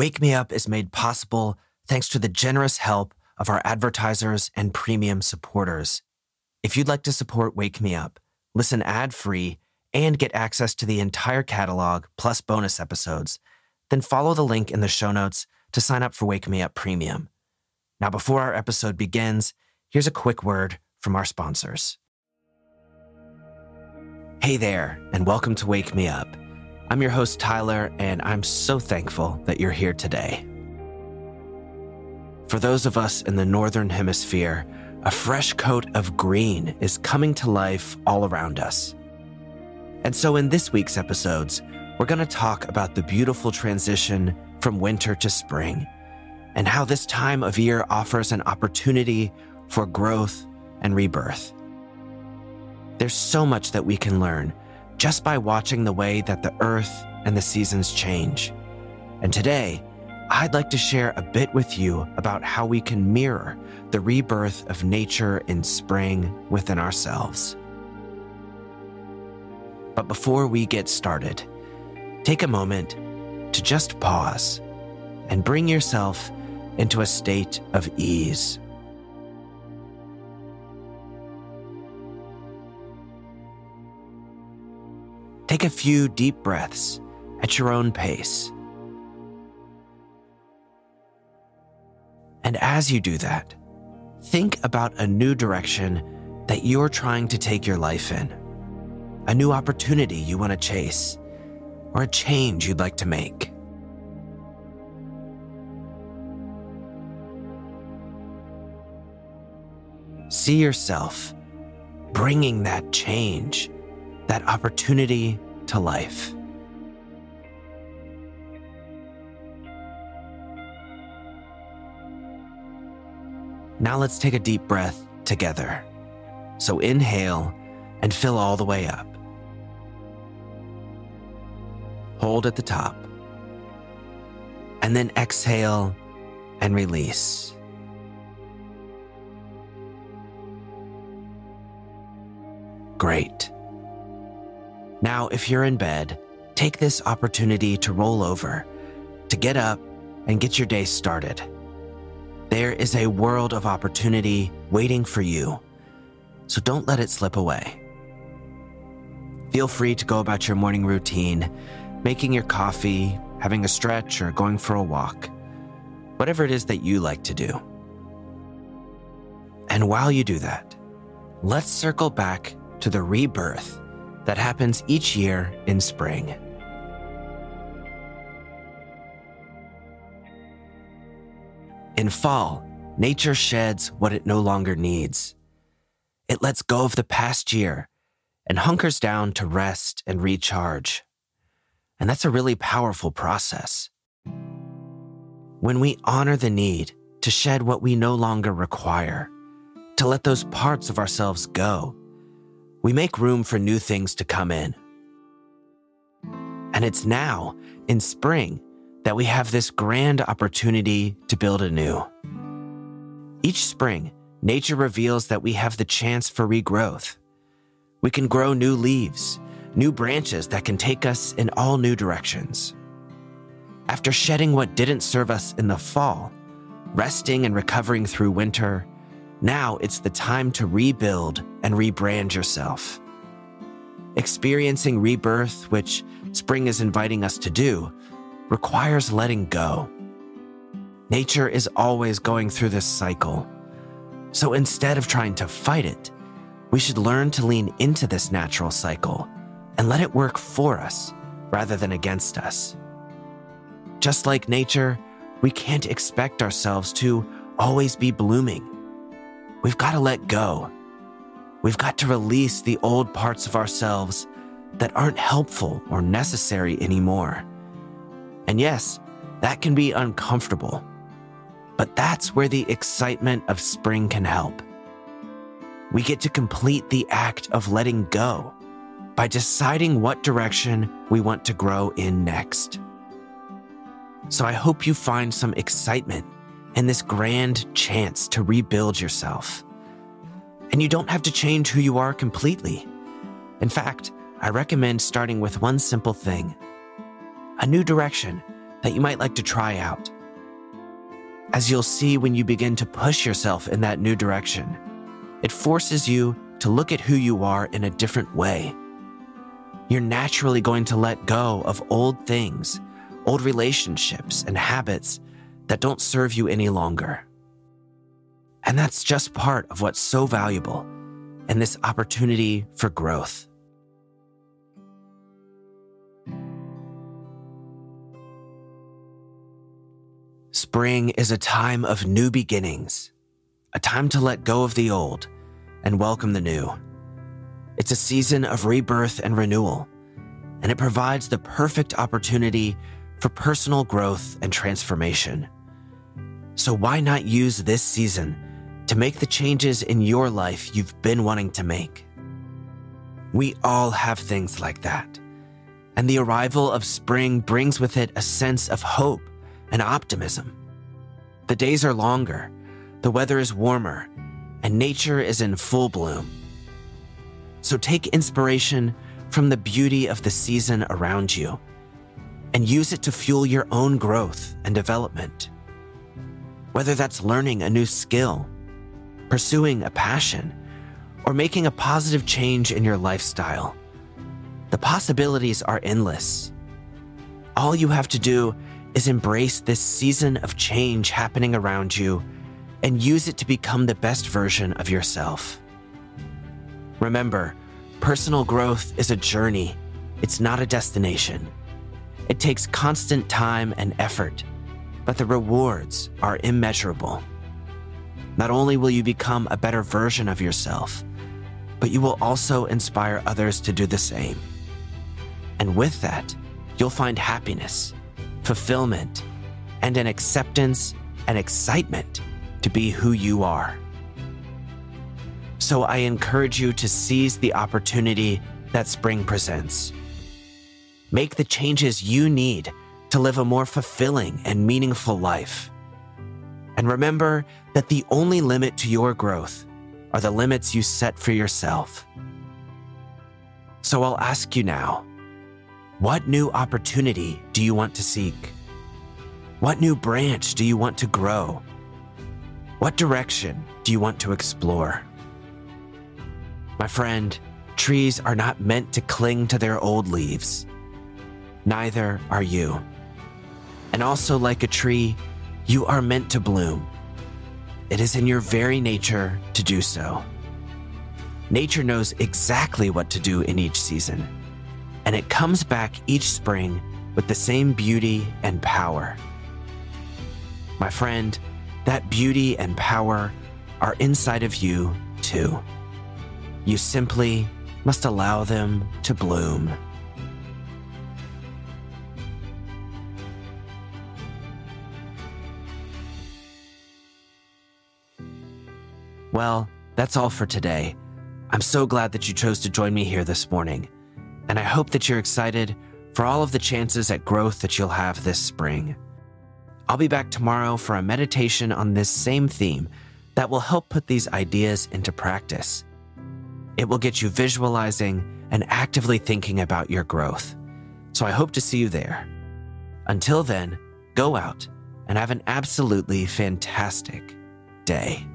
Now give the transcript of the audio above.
Wake Me Up is made possible thanks to the generous help of our advertisers and premium supporters. If you'd like to support Wake Me Up, listen ad free, and get access to the entire catalog plus bonus episodes, then follow the link in the show notes to sign up for Wake Me Up Premium. Now, before our episode begins, here's a quick word from our sponsors. Hey there, and welcome to Wake Me Up. I'm your host, Tyler, and I'm so thankful that you're here today. For those of us in the Northern Hemisphere, a fresh coat of green is coming to life all around us. And so, in this week's episodes, we're going to talk about the beautiful transition from winter to spring and how this time of year offers an opportunity for growth and rebirth. There's so much that we can learn just by watching the way that the earth and the seasons change. And today, I'd like to share a bit with you about how we can mirror the rebirth of nature in spring within ourselves. But before we get started, take a moment to just pause and bring yourself into a state of ease. Take a few deep breaths at your own pace. And as you do that, think about a new direction that you're trying to take your life in, a new opportunity you want to chase, or a change you'd like to make. See yourself bringing that change, that opportunity to life. Now let's take a deep breath together. So inhale and fill all the way up. Hold at the top. And then exhale and release. Great. Now, if you're in bed, take this opportunity to roll over, to get up and get your day started. There is a world of opportunity waiting for you, so don't let it slip away. Feel free to go about your morning routine, making your coffee, having a stretch, or going for a walk. Whatever it is that you like to do. And while you do that, let's circle back to the rebirth that happens each year in spring. In fall, nature sheds what it no longer needs. It lets go of the past year and hunkers down to rest and recharge. And that's a really powerful process. When we honor the need to shed what we no longer require, to let those parts of ourselves go, we make room for new things to come in. And it's now, in spring, that we have this grand opportunity to build anew. Each spring, nature reveals that we have the chance for regrowth. We can grow new leaves, new branches that can take us in all new directions. After shedding what didn't serve us in the fall, resting and recovering through winter, now it's the time to rebuild and rebrand yourself. Experiencing rebirth, which spring is inviting us to do, requires letting go. Nature is always going through this cycle. So instead of trying to fight it, we should learn to lean into this natural cycle and let it work for us rather than against us. Just like nature, we can't expect ourselves to always be blooming We've got to let go. We've got to release the old parts of ourselves that aren't helpful or necessary anymore. And yes, that can be uncomfortable. But that's where the excitement of spring can help. We get to complete the act of letting go by deciding what direction we want to grow in next. So I hope you find some excitement and this grand chance to rebuild yourself. And you don't have to change who you are completely. In fact, I recommend starting with one simple thing a new direction that you might like to try out. As you'll see when you begin to push yourself in that new direction, it forces you to look at who you are in a different way. You're naturally going to let go of old things, old relationships, and habits that don't serve you any longer. And that's just part of what's so valuable and this opportunity for growth. Spring is a time of new beginnings, a time to let go of the old and welcome the new. It's a season of rebirth and renewal, and it provides the perfect opportunity for personal growth and transformation. So, why not use this season to make the changes in your life you've been wanting to make? We all have things like that, and the arrival of spring brings with it a sense of hope and optimism. The days are longer, the weather is warmer, and nature is in full bloom. So take inspiration from the beauty of the season around you and use it to fuel your own growth and development. Whether that's learning a new skill, pursuing a passion, or making a positive change in your lifestyle, the possibilities are endless. All you have to do is embrace this season of change happening around you and use it to become the best version of yourself. Remember, personal growth is a journey, it's not a destination. It takes constant time and effort, but the rewards are immeasurable. Not only will you become a better version of yourself, but you will also inspire others to do the same. And with that, you'll find happiness, fulfillment, and an acceptance and excitement to be who you are. So I encourage you to seize the opportunity that spring presents. Make the changes you need to live a more fulfilling and meaningful life. And remember that the only limit to your growth are the limits you set for yourself. So I'll ask you now what new opportunity do you want to seek? What new branch do you want to grow? What direction do you want to explore? My friend, trees are not meant to cling to their old leaves. Neither are you. And also, like a tree, you are meant to bloom. It is in your very nature to do so. Nature knows exactly what to do in each season, and it comes back each spring with the same beauty and power. My friend, that beauty and power are inside of you, too. You simply must allow them to bloom. Well, that's all for today. I'm so glad that you chose to join me here this morning, and I hope that you're excited for all of the chances at growth that you'll have this spring. I'll be back tomorrow for a meditation on this same theme that will help put these ideas into practice. It will get you visualizing and actively thinking about your growth. So I hope to see you there. Until then, go out and have an absolutely fantastic day.